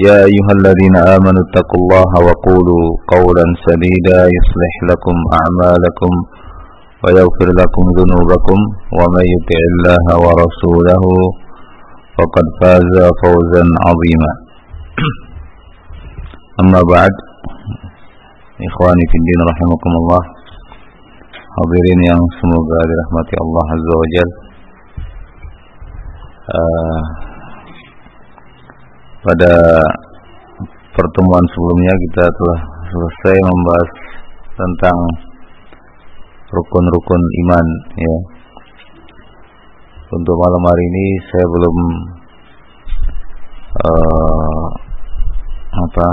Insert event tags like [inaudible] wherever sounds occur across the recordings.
يا أيها الذين آمنوا اتقوا الله وقولوا قولا سديدا يصلح لكم أعمالكم ويغفر لكم ذنوبكم ومن يطع الله ورسوله فقد فاز فوزا عظيما. أما بعد إخواني في الدين رحمكم الله hadirin yang semoga dirahmati Allah Azza wa uh, pada pertemuan sebelumnya kita telah selesai membahas tentang rukun-rukun iman ya. Untuk malam hari ini saya belum uh, apa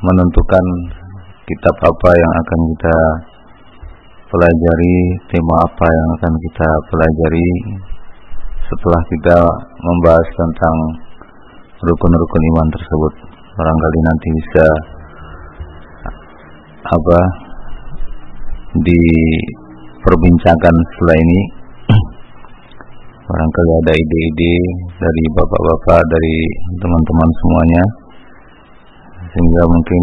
menentukan kitab apa yang akan kita pelajari, tema apa yang akan kita pelajari setelah kita membahas tentang rukun-rukun iman tersebut. Barangkali nanti bisa apa diperbincangkan setelah ini. [clears throat] Barangkali ada ide-ide dari bapak-bapak, dari teman-teman semuanya. Sehingga mungkin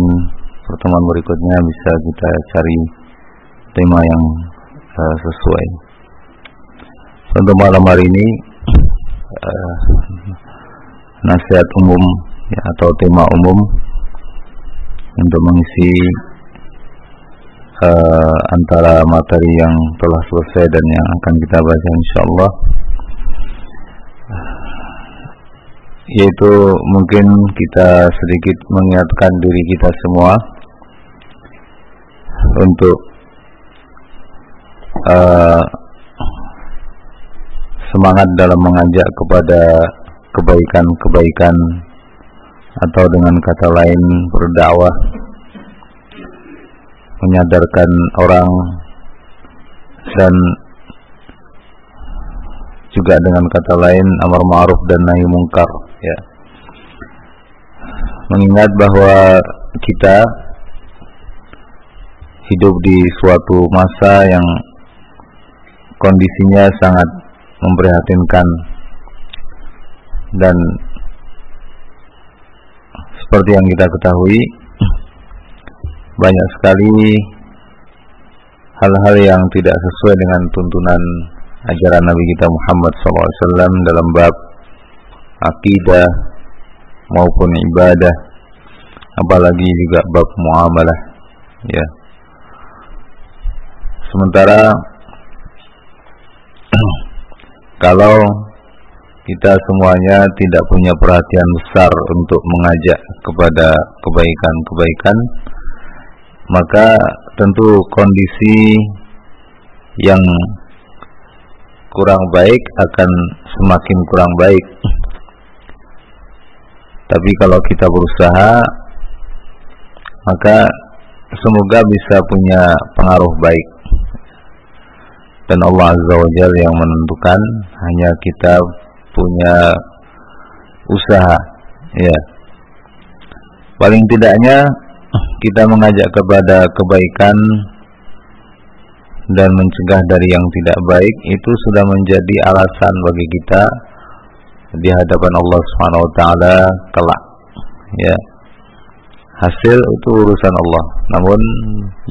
pertemuan berikutnya bisa kita cari tema yang uh, sesuai. Untuk malam hari ini uh, nasihat umum ya, atau tema umum untuk mengisi uh, antara materi yang telah selesai dan yang akan kita baca insyaallah. Yaitu mungkin kita sedikit mengingatkan diri kita semua untuk uh, semangat dalam mengajak kepada kebaikan-kebaikan atau dengan kata lain berdakwah. Menyadarkan orang dan juga dengan kata lain amar ma'ruf dan nahi mungkar ya. Mengingat bahwa kita hidup di suatu masa yang kondisinya sangat memprihatinkan. Dan seperti yang kita ketahui banyak sekali hal-hal yang tidak sesuai dengan tuntunan ajaran Nabi kita Muhammad SAW dalam bab akidah maupun ibadah apalagi juga bab muamalah ya. Sementara kalau kita semuanya tidak punya perhatian besar untuk mengajak kepada kebaikan-kebaikan maka tentu kondisi yang kurang baik akan semakin kurang baik. Tapi kalau kita berusaha maka semoga bisa punya pengaruh baik dan Allah Azza wa Jalla yang menentukan. Hanya kita punya usaha ya. Paling tidaknya kita mengajak kepada kebaikan dan mencegah dari yang tidak baik itu sudah menjadi alasan bagi kita di hadapan Allah Subhanahu wa taala kelak ya. Hasil itu urusan Allah. Namun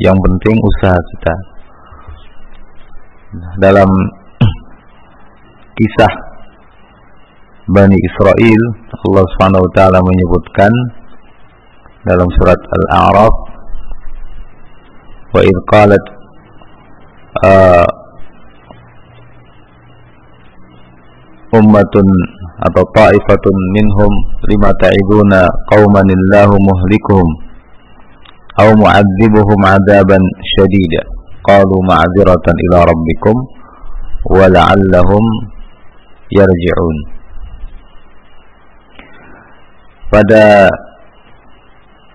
yang penting usaha kita dalam kisah Bani Israel Allah Subhanahu wa taala menyebutkan dalam surat Al-A'raf wa in qalat uh, ummatun atau ta'ifatun minhum lima ta'iduna qauman illahu muhlikuhum aw mu'adzibuhum 'adaban syadida qalu ma'dziratan ila rabbikum wa la'allahum yarji'un pada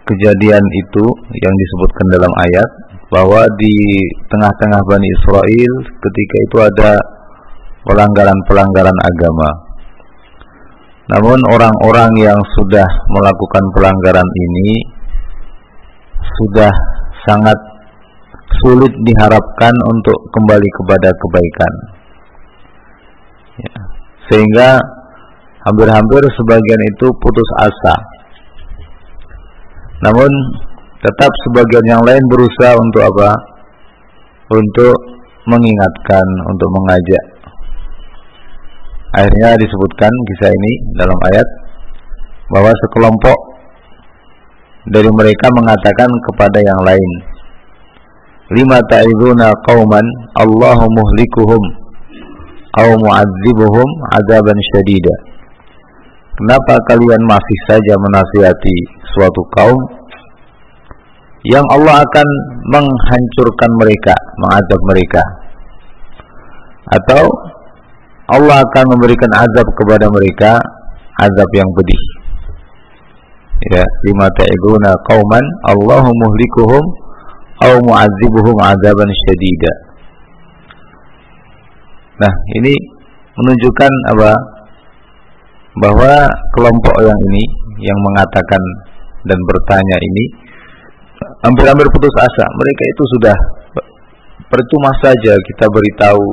kejadian itu yang disebutkan dalam ayat bahwa di tengah-tengah Bani Israel ketika itu ada pelanggaran-pelanggaran agama. Namun orang-orang yang sudah melakukan pelanggaran ini sudah sangat sulit diharapkan untuk kembali kepada kebaikan. Ya. Sehingga hampir-hampir sebagian itu putus asa. Namun tetap sebagian yang lain berusaha untuk apa? Untuk mengingatkan, untuk mengajak. Akhirnya disebutkan kisah ini dalam ayat bahwa sekelompok dari mereka mengatakan kepada yang lain, "Lima ta'iduna qauman Allahu muhlikuhum aw mu'adzibuhum adzaban syadida." Kenapa kalian masih saja menasihati suatu kaum yang Allah akan menghancurkan mereka, mengazab mereka? Atau Allah akan memberikan azab kepada mereka, azab yang pedih. Ya, lima ta'iduna qauman Allahu muhlikuhum aw mu'adzibuhum azaban syadida. Nah, ini menunjukkan apa? bahwa kelompok yang ini yang mengatakan dan bertanya ini hampir-hampir putus asa. Mereka itu sudah percuma saja kita beritahu,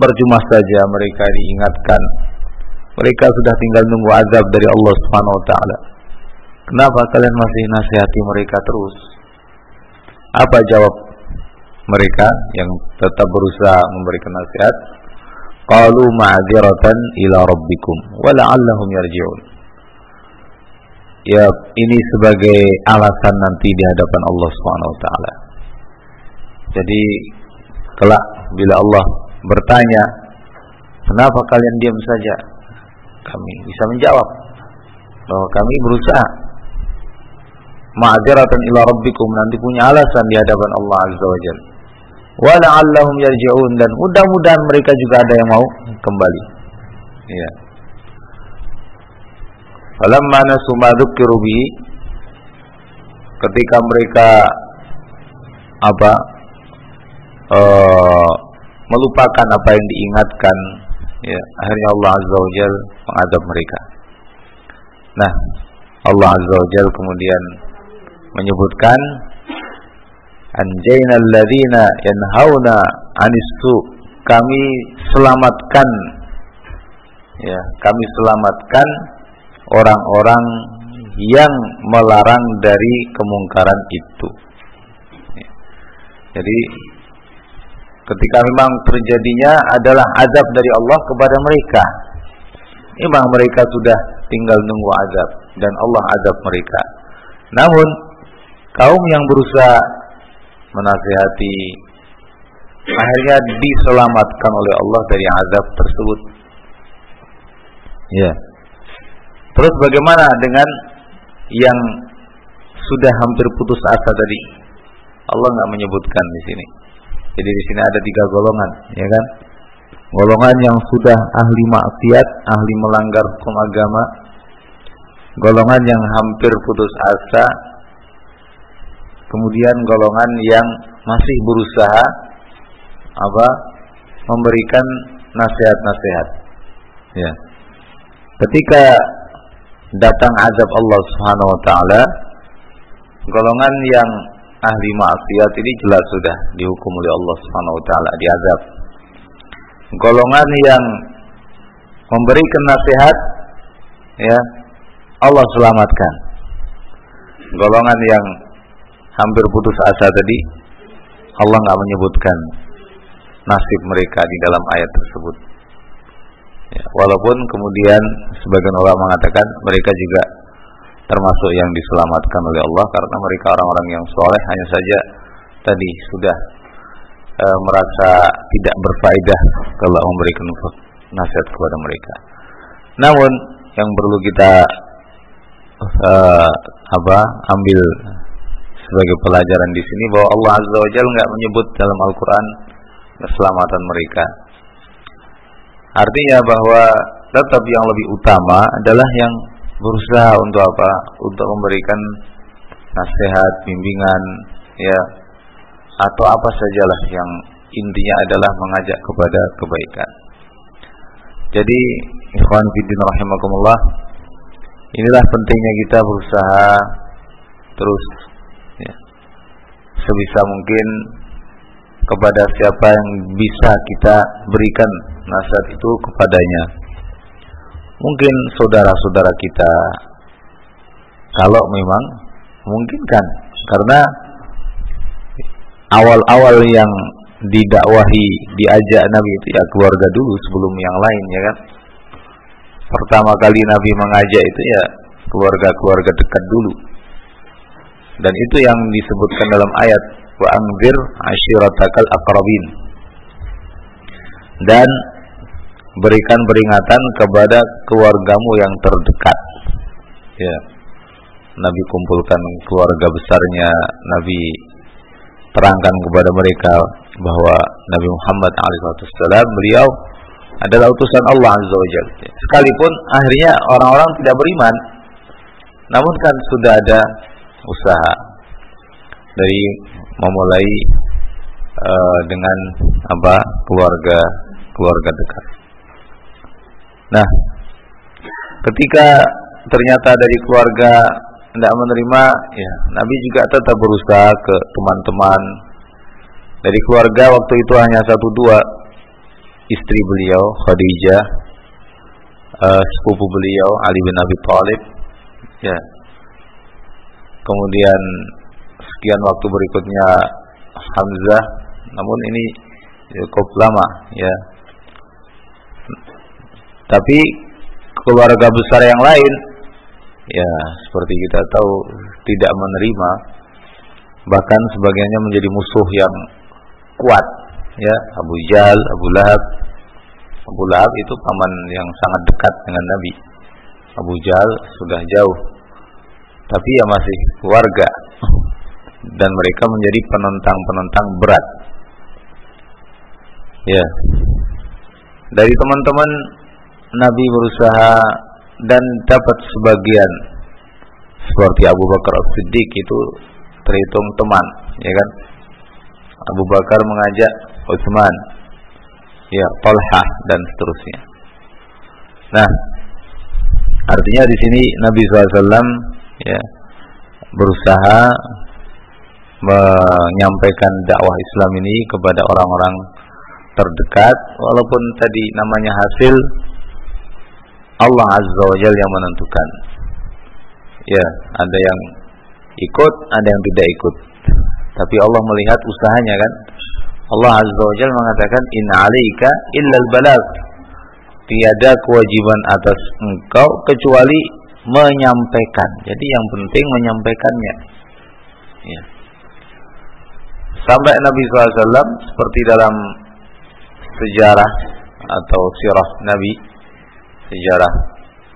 percuma saja mereka diingatkan. Mereka sudah tinggal nunggu azab dari Allah Subhanahu wa taala. Kenapa kalian masih nasihati mereka terus? Apa jawab mereka yang tetap berusaha memberikan nasihat? qalu ma'dziratan ila rabbikum wa la'allahum yarji'un. Ya ini sebagai alasan nanti di hadapan Allah Subhanahu wa taala. Jadi kelak bila Allah bertanya kenapa kalian diam saja? Kami bisa menjawab bahwa kami berusaha ma'dziratan ila rabbikum nanti punya alasan di hadapan Allah azza wajalla wa la'allahum yarji'un dan mudah-mudahan mereka juga ada yang mau kembali. Ya. Falamma nasu ma dzukiru ketika mereka apa uh, melupakan apa yang diingatkan ya akhirnya Allah azza wajal mengadab mereka. Nah, Allah azza wajal kemudian menyebutkan anjayna alladziina yanhauna 'anis kami selamatkan ya kami selamatkan orang-orang yang melarang dari kemungkaran itu. Ya. jadi ketika memang terjadinya adalah azab dari Allah kepada mereka. Memang mereka sudah tinggal nunggu azab dan Allah azab mereka. Namun kaum yang berusaha menasihati akhirnya diselamatkan oleh Allah dari azab tersebut. Ya. Terus bagaimana dengan yang sudah hampir putus asa tadi? Allah nggak menyebutkan di sini. Jadi di sini ada tiga golongan, ya kan? Golongan yang sudah ahli maksiat, ahli melanggar hukum agama. Golongan yang hampir putus asa, kemudian golongan yang masih berusaha apa memberikan nasihat-nasihat. Ya. Ketika datang azab Allah Subhanahu wa taala golongan yang ahli maksiat ini jelas sudah dihukum oleh Allah Subhanahu wa taala diazab golongan yang memberikan nasihat ya Allah selamatkan. Golongan yang hampir putus asa tadi Allah nggak menyebutkan nasib mereka di dalam ayat tersebut. Ya, walaupun kemudian sebagian orang mengatakan mereka juga termasuk yang diselamatkan oleh Allah karena mereka orang-orang yang soleh hanya saja tadi sudah e, merasa tidak berfaedah kalau memberikan nasihat kepada mereka. Namun yang perlu kita e, apa ambil sebagai pelajaran di sini bahwa Allah Azza wa Jalla nggak menyebut dalam Al-Qur'an keselamatan mereka. Artinya bahwa tetap yang lebih utama adalah yang berusaha untuk apa? Untuk memberikan nasihat, bimbingan, ya, atau apa sajalah yang intinya adalah mengajak kepada kebaikan. Jadi, ikhwan fillah rahimakumullah, inilah pentingnya kita berusaha terus sebisa mungkin kepada siapa yang bisa kita berikan nasihat itu kepadanya. Mungkin saudara-saudara kita kalau memang mungkin kan karena awal-awal yang didakwahi diajak Nabi itu ya keluarga dulu sebelum yang lain ya kan. Pertama kali Nabi mengajak itu ya keluarga-keluarga dekat dulu. Dan itu yang disebutkan dalam ayat wa anzir ashiratakal aqrabin. Dan berikan peringatan kepada keluargamu yang terdekat. Ya. Nabi kumpulkan keluarga besarnya Nabi terangkan kepada mereka bahwa Nabi Muhammad alaihissalam beliau adalah utusan Allah azza wajalla sekalipun akhirnya orang-orang tidak beriman. Namun kan sudah ada usaha dari memulai uh, dengan apa keluarga keluarga dekat. Nah, ketika ternyata dari keluarga tidak menerima, ya Nabi juga tetap berusaha ke teman-teman dari keluarga waktu itu hanya satu dua istri beliau Khadijah, uh, sepupu beliau Ali bin Abi Thalib, ya. Kemudian sekian waktu berikutnya Hamzah. Namun ini cukup lama ya. Tapi keluarga besar yang lain ya seperti kita tahu tidak menerima. Bahkan sebagiannya menjadi musuh yang kuat ya. Abu Jal, Abu Lahab. Abu Lahab itu paman yang sangat dekat dengan Nabi. Abu Jal sudah jauh tapi ya masih keluarga dan mereka menjadi penentang-penentang berat. Ya. Dari teman-teman Nabi berusaha dan dapat sebagian seperti Abu Bakar As-Siddiq itu terhitung teman, ya kan? Abu Bakar mengajak Utsman, ya, Talha dan seterusnya. Nah, artinya di sini Nabi SAW ya berusaha menyampaikan dakwah Islam ini kepada orang-orang terdekat walaupun tadi namanya hasil Allah Azza wa Jalla yang menentukan. Ya, ada yang ikut, ada yang tidak ikut. Tapi Allah melihat usahanya kan. Allah Azza wa Jalla mengatakan in 'alaika illal balagh. Tiada kewajiban atas engkau kecuali menyampaikan. Jadi yang penting menyampaikannya. Ya. Sampai Nabi SAW seperti dalam sejarah atau sirah Nabi, sejarah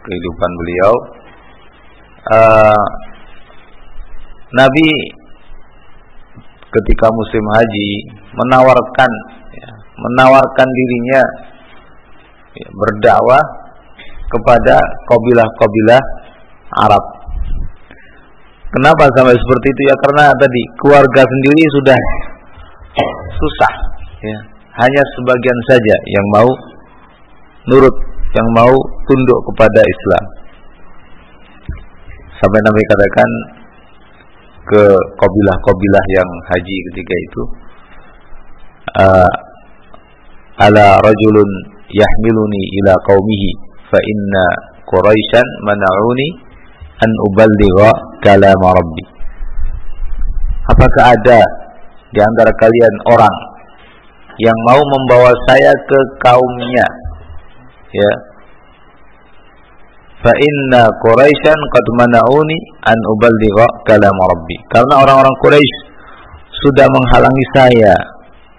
kehidupan beliau, uh, Nabi ketika musim haji menawarkan ya, menawarkan dirinya ya, berdakwah kepada kabilah-kabilah Arab Kenapa sampai seperti itu ya? Karena tadi keluarga sendiri sudah susah, ya. Hanya sebagian saja yang mau nurut, yang mau tunduk kepada Islam. Sampai Nabi katakan ke kabilah-kabilah yang haji ketika itu, uh, ala rajulun yahmiluni ila qaumihi fa inna Quraisyan mana'uni an uballigha kalam rabbi. Apakah ada di antara kalian orang yang mau membawa saya ke kaumnya? Ya. Fa inna quraisyan qad mana'uni an uballigha kalam rabbi. Karena orang-orang Quraisy sudah menghalangi saya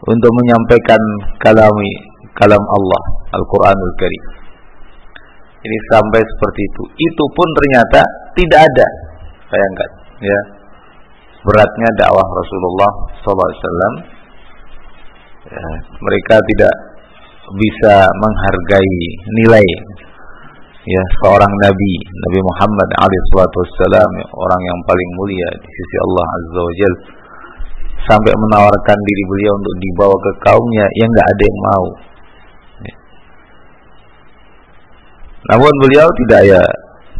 untuk menyampaikan kalami kalam Allah Al-Qur'anul Karim. Ini sampai seperti itu. Itu pun ternyata tidak ada. Bayangkan, ya. Beratnya dakwah Rasulullah SAW. Ya, mereka tidak bisa menghargai nilai ya seorang nabi Nabi Muhammad alaihissalam orang yang paling mulia di sisi Allah azza wajalla sampai menawarkan diri beliau untuk dibawa ke kaumnya yang nggak ada yang mau. Ya. Namun beliau tidak ya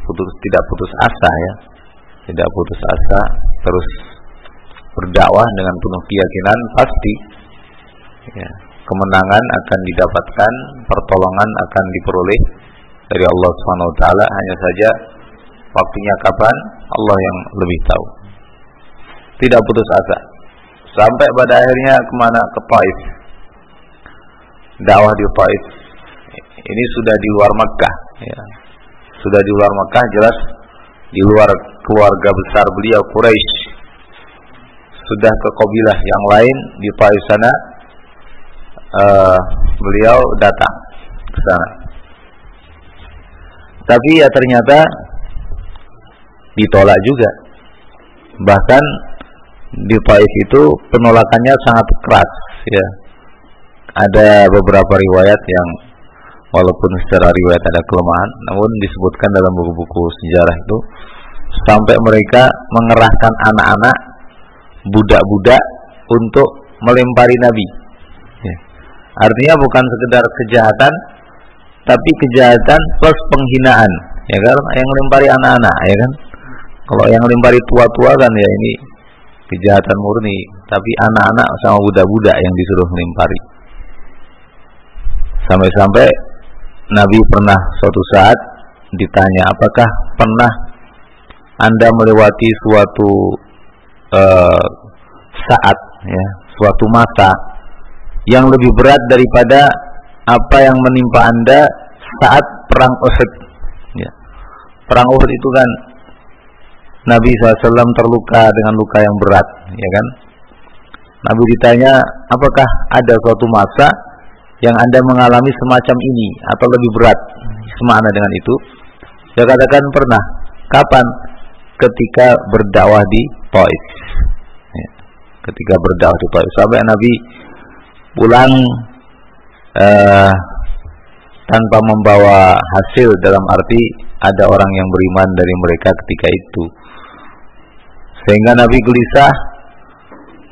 putus tidak putus asa ya, tidak putus asa terus berdakwah dengan penuh keyakinan pasti ya, kemenangan akan didapatkan, pertolongan akan diperoleh dari Allah Subhanahu wa taala. Hanya saja waktunya kapan Allah yang lebih tahu. Tidak putus asa. Sampai pada akhirnya ke mana? Ke Taif. Dakwah di Taif. Ini sudah di luar Makkah ya. sudah di luar Makkah jelas di luar keluarga besar beliau Quraisy sudah ke kabilah yang lain di sana uh, beliau datang ke sana tapi ya ternyata ditolak juga bahkan di Taif itu penolakannya sangat keras ya. Ada beberapa riwayat yang walaupun secara riwayat ada kelemahan, namun disebutkan dalam buku-buku sejarah itu sampai mereka mengerahkan anak-anak budak-budak untuk melempari Nabi. Ya. Artinya bukan sekedar kejahatan, tapi kejahatan plus penghinaan, ya kan? Yang melempari anak-anak, ya kan? Kalau yang melempari tua-tua kan ya ini kejahatan murni, tapi anak-anak sama budak-budak yang disuruh melimpari. Sampai-sampai Nabi pernah suatu saat ditanya, apakah pernah anda melewati suatu uh, saat, ya, suatu masa yang lebih berat daripada apa yang menimpa anda saat perang Uhud. Ya. Perang Uhud itu kan Nabi SAW terluka dengan luka yang berat, ya kan? Nabi ditanya, apakah ada suatu masa yang anda mengalami semacam ini atau lebih berat semana dengan itu? Dia katakan pernah. Kapan? Ketika berdakwah di Taif. Ya. Ketika berdakwah di Taif. Sampai Nabi pulang uh, tanpa membawa hasil dalam arti ada orang yang beriman dari mereka ketika itu sehingga Nabi gelisah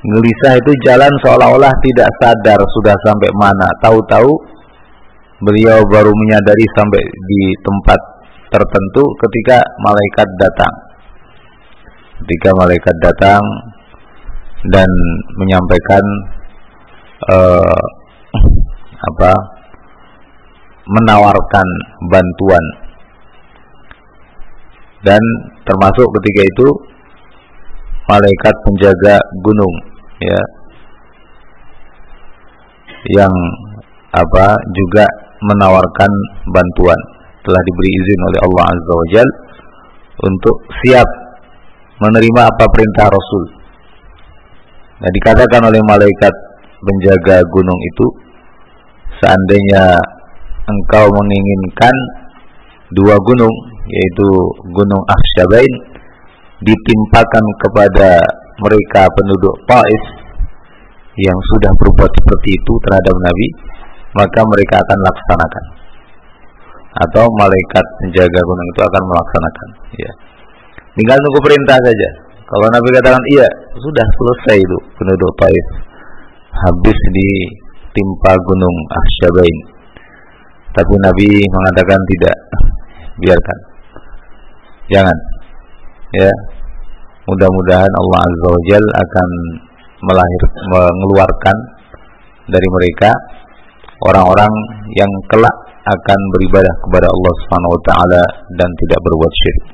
Gelisah itu jalan seolah-olah tidak sadar sudah sampai mana. Tahu-tahu beliau baru menyadari sampai di tempat tertentu ketika malaikat datang. Ketika malaikat datang dan menyampaikan uh, apa menawarkan bantuan. Dan termasuk ketika itu malaikat penjaga gunung ya yang apa juga menawarkan bantuan telah diberi izin oleh Allah Azza wa Jal untuk siap menerima apa perintah Rasul. Nah dikatakan oleh malaikat penjaga gunung itu seandainya engkau menginginkan dua gunung yaitu gunung Afsyabain ditimpakan kepada mereka penduduk Taif yang sudah berbuat seperti itu terhadap Nabi, maka mereka akan laksanakan. Atau malaikat penjaga gunung itu akan melaksanakan. Ya. Tinggal nunggu perintah saja. Kalau Nabi katakan iya, sudah selesai itu penduduk Taif. Habis ditimpa gunung Ahsyabain. Tapi Nabi mengatakan tidak. Biarkan. Jangan ya mudah-mudahan Allah Azza wa Jal akan melahir mengeluarkan dari mereka orang-orang yang kelak akan beribadah kepada Allah Subhanahu wa taala dan tidak berbuat syirik.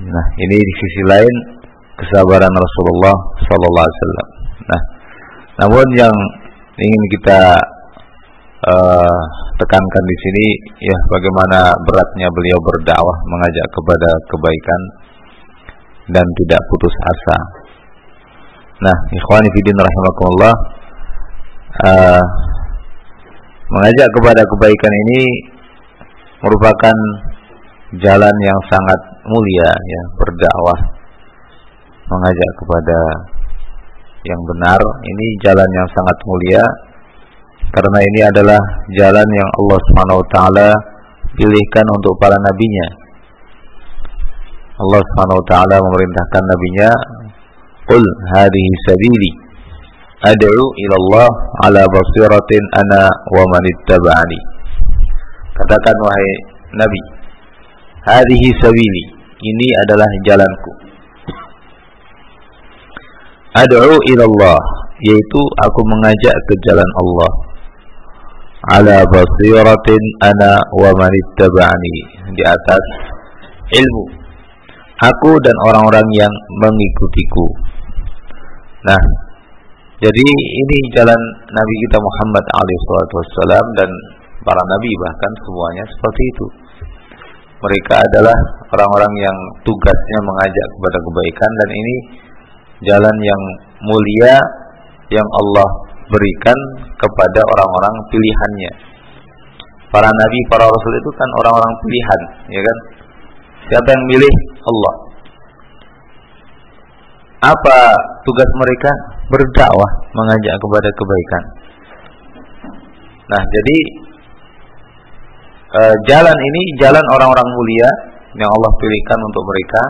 Nah, ini di sisi lain kesabaran Rasulullah sallallahu alaihi wasallam. Nah, namun yang ingin kita uh, tekankan di sini ya bagaimana beratnya beliau berdakwah mengajak kepada kebaikan dan tidak putus asa. Nah, ikhwani fillah rahimakumullah uh, mengajak kepada kebaikan ini merupakan jalan yang sangat mulia ya berdakwah mengajak kepada yang benar ini jalan yang sangat mulia karena ini adalah jalan yang Allah Subhanahu wa taala pilihkan untuk para nabinya. Allah Subhanahu wa taala memerintahkan nabinya, "Qul hadhihi sabili ad'u ila Allah ala basiratin ana wa man ittaba'ani." Katakan wahai nabi, hadhihi sabili, ini adalah jalanku. Ad'u ila Allah, yaitu aku mengajak ke jalan Allah ala basiratin ana wa man ittaba'ani di atas ilmu aku dan orang-orang yang mengikutiku nah jadi ini jalan Nabi kita Muhammad alaihissalam dan para nabi bahkan semuanya seperti itu mereka adalah orang-orang yang tugasnya mengajak kepada kebaikan dan ini jalan yang mulia yang Allah berikan kepada orang-orang pilihannya. Para nabi, para rasul itu kan orang-orang pilihan, ya kan? Siapa yang milih? Allah. Apa tugas mereka? Berdakwah, mengajak kepada kebaikan. Nah, jadi e, jalan ini jalan orang-orang mulia yang Allah pilihkan untuk mereka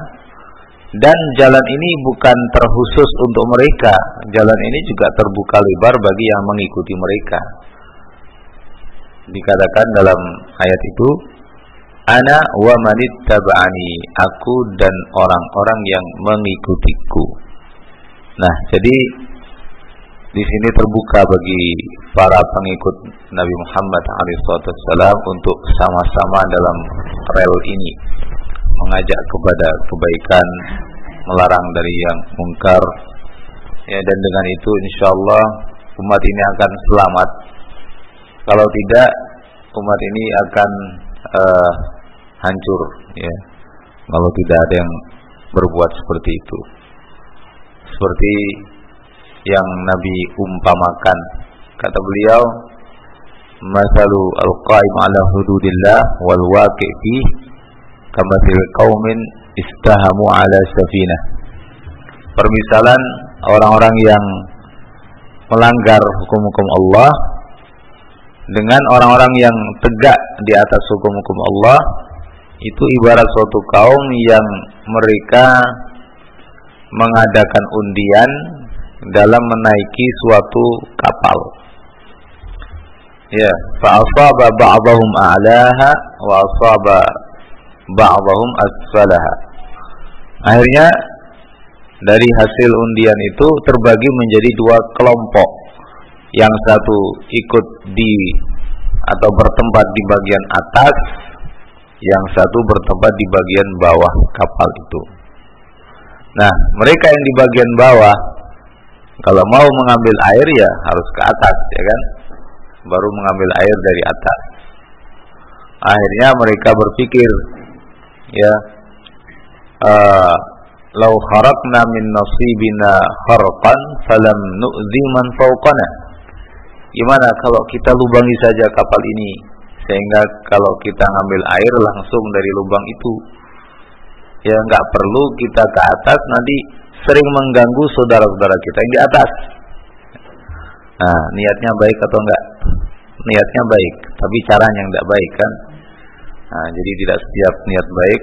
dan jalan ini bukan terkhusus untuk mereka. Jalan ini juga terbuka lebar bagi yang mengikuti mereka. Dikatakan dalam ayat itu, Ana wa manittaba'ani, aku dan orang-orang yang mengikutiku. Nah, jadi di sini terbuka bagi para pengikut Nabi Muhammad SAW untuk sama-sama dalam rel ini mengajak kepada kebaikan, melarang dari yang mungkar. Ya dan dengan itu insya Allah umat ini akan selamat. Kalau tidak umat ini akan uh, hancur ya. Kalau tidak ada yang berbuat seperti itu. Seperti yang Nabi umpamakan kata beliau masalu al-qaim ala hududillah wal waqi kamathil qaumin istahamu ala safinah. Permisalan orang-orang yang melanggar hukum-hukum Allah dengan orang-orang yang tegak di atas hukum-hukum Allah itu ibarat suatu kaum yang mereka mengadakan undian dalam menaiki suatu kapal. Ya, fa asaba ba'dahum a'laha wa asaba ba'dahum asfalaha. Akhirnya dari hasil undian itu terbagi menjadi dua kelompok. Yang satu ikut di atau bertempat di bagian atas, yang satu bertempat di bagian bawah kapal itu. Nah, mereka yang di bagian bawah kalau mau mengambil air ya harus ke atas, ya kan? Baru mengambil air dari atas. Akhirnya mereka berpikir ya uh, lau kharaqna min nasibina kharqan falam nu'zi man gimana kalau kita lubangi saja kapal ini sehingga kalau kita ngambil air langsung dari lubang itu ya nggak perlu kita ke atas nanti sering mengganggu saudara-saudara kita yang di atas nah niatnya baik atau enggak niatnya baik tapi caranya yang tidak baik kan Nah, jadi tidak setiap niat baik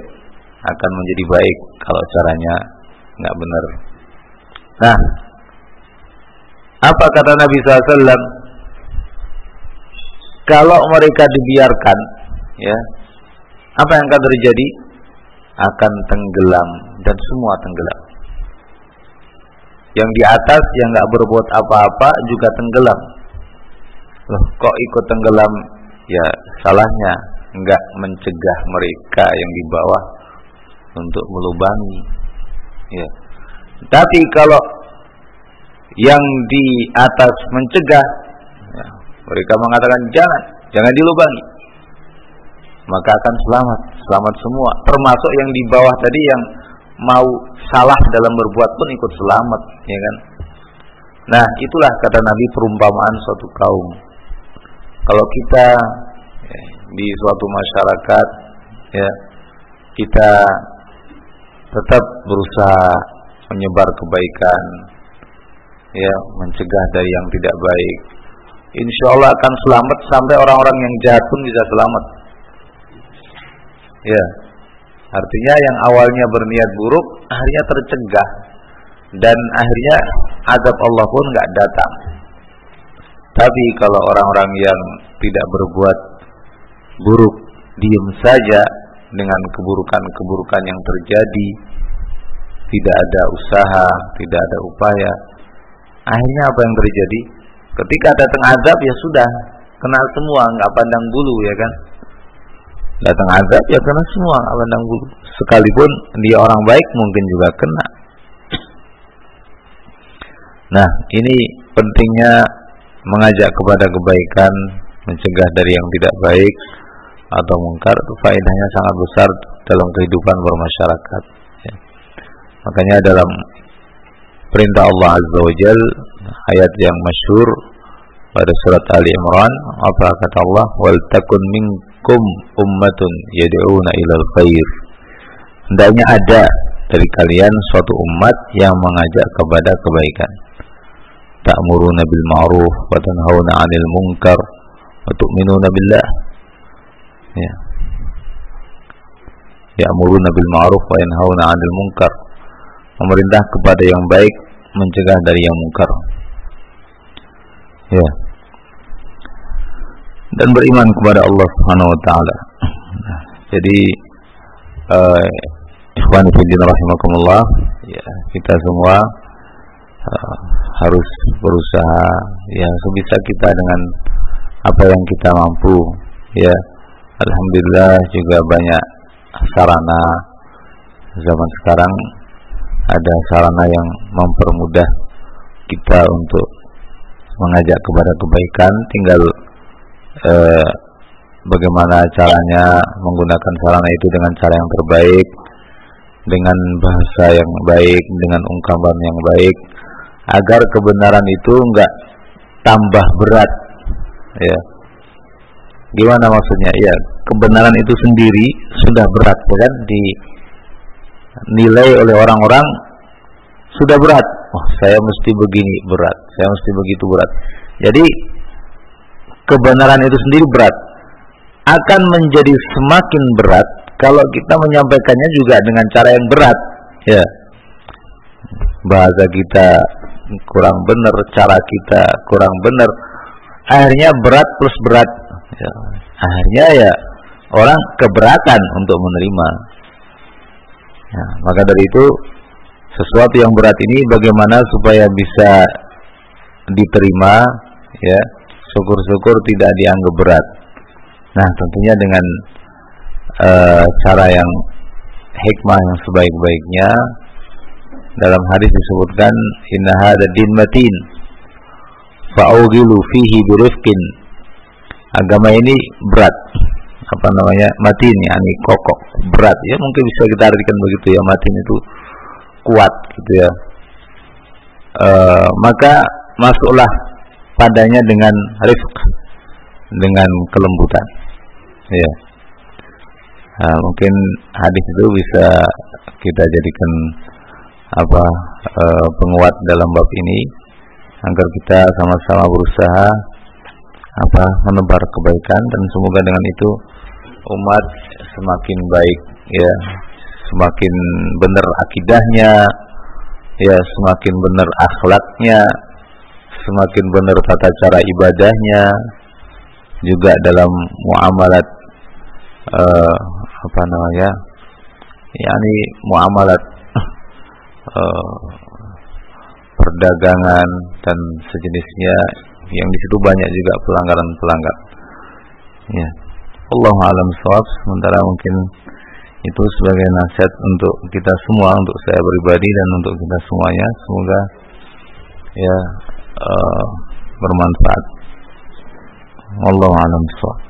akan menjadi baik kalau caranya nggak benar. Nah, apa kata Nabi SAW? Kalau mereka dibiarkan, ya, apa yang akan terjadi? Akan tenggelam dan semua tenggelam. Yang di atas yang nggak berbuat apa-apa juga tenggelam. Loh, kok ikut tenggelam? Ya, salahnya enggak mencegah mereka yang di bawah untuk melubangi. Ya. Tapi kalau yang di atas mencegah, mereka mengatakan jangan, jangan dilubangi, maka akan selamat, selamat semua. Termasuk yang di bawah tadi yang mau salah dalam berbuat pun ikut selamat, ya kan? Nah, itulah kata Nabi perumpamaan suatu kaum. Kalau kita ya, di suatu masyarakat ya kita tetap berusaha menyebar kebaikan ya mencegah dari yang tidak baik insya Allah akan selamat sampai orang-orang yang jahat pun bisa selamat. Ya. Artinya yang awalnya berniat buruk akhirnya tercegah. Dan akhirnya azab Allah pun nggak datang. Tapi kalau orang-orang yang tidak berbuat buruk diem saja dengan keburukan-keburukan yang terjadi tidak ada usaha, tidak ada upaya akhirnya apa yang terjadi ketika datang azab ya sudah. Kena semua nggak pandang bulu ya kan? Datang azab ya kena semua nggak pandang bulu. Sekalipun dia orang baik mungkin juga kena. Nah ini pentingnya mengajak kepada kebaikan mencegah dari yang tidak baik atau mungkar. Itu faedahnya sangat besar dalam kehidupan bermasyarakat. Ya. makanya dalam perintah Allah Azza wa Jal ayat yang masyhur pada surat Ali Imran apa kata Allah? Wal takun minkum ummatun yad'una ilal khair. Hendaknya ada dari kalian suatu umat yang mengajak kepada kebaikan. Ta'muruna bil ma'ruf wa tanhauna 'anil munkar wa tu'minuna billah. Ya. Ya'muruna bil ma'ruf wa yanhauna 'anil munkar. Memerintah kepada yang baik mencegah dari yang mungkar. Ya. Dan beriman kepada Allah Subhanahu wa taala. Jadi uh, ikhwan fillah rahimakumullah ya kita semua uh, harus berusaha ya sebisa kita dengan apa yang kita mampu ya. Alhamdulillah juga banyak sarana zaman sekarang ada sarana yang mempermudah kita untuk mengajak kepada kebaikan. Tinggal eh, bagaimana caranya menggunakan sarana itu dengan cara yang terbaik dengan bahasa yang baik dengan ungkapan yang baik agar kebenaran itu enggak tambah berat ya. Gimana maksudnya? Ya kebenaran itu sendiri sudah berat ya kan? Di nilai oleh orang-orang sudah berat. Oh, saya mesti begini berat, saya mesti begitu berat. Jadi kebenaran itu sendiri berat. Akan menjadi semakin berat kalau kita menyampaikannya juga dengan cara yang berat. Ya. Bahasa kita kurang benar, cara kita kurang benar. Akhirnya berat plus berat. Ya. Akhirnya ya orang keberatan untuk menerima. Ya, maka dari itu sesuatu yang berat ini bagaimana supaya bisa diterima ya syukur-syukur tidak dianggap berat. Nah tentunya dengan uh, cara yang hikmah yang sebaik-baiknya dalam hadis disebutkan inna hada matin fa'ugilu fihi birifkin agama ini berat apa namanya matin yakni kokoh berat. Ya mungkin bisa kita artikan begitu ya matin itu kuat gitu ya. E, maka masuklah padanya dengan rifq dengan kelembutan. Ya nah, mungkin hadis itu bisa kita jadikan apa e, penguat dalam bab ini agar kita sama-sama berusaha apa menebar kebaikan dan semoga dengan itu umat semakin baik ya. Semakin benar akidahnya ya semakin benar akhlaknya semakin benar tata cara ibadahnya juga dalam muamalat uh, apa namanya yakni muamalat uh, perdagangan dan sejenisnya yang di situ banyak juga pelanggaran-pelanggaran ya. Allah alam sawab sementara mungkin itu sebagai nasihat untuk kita semua untuk saya pribadi dan untuk kita semuanya. Semoga ya uh, bermanfaat. Allah alam sawab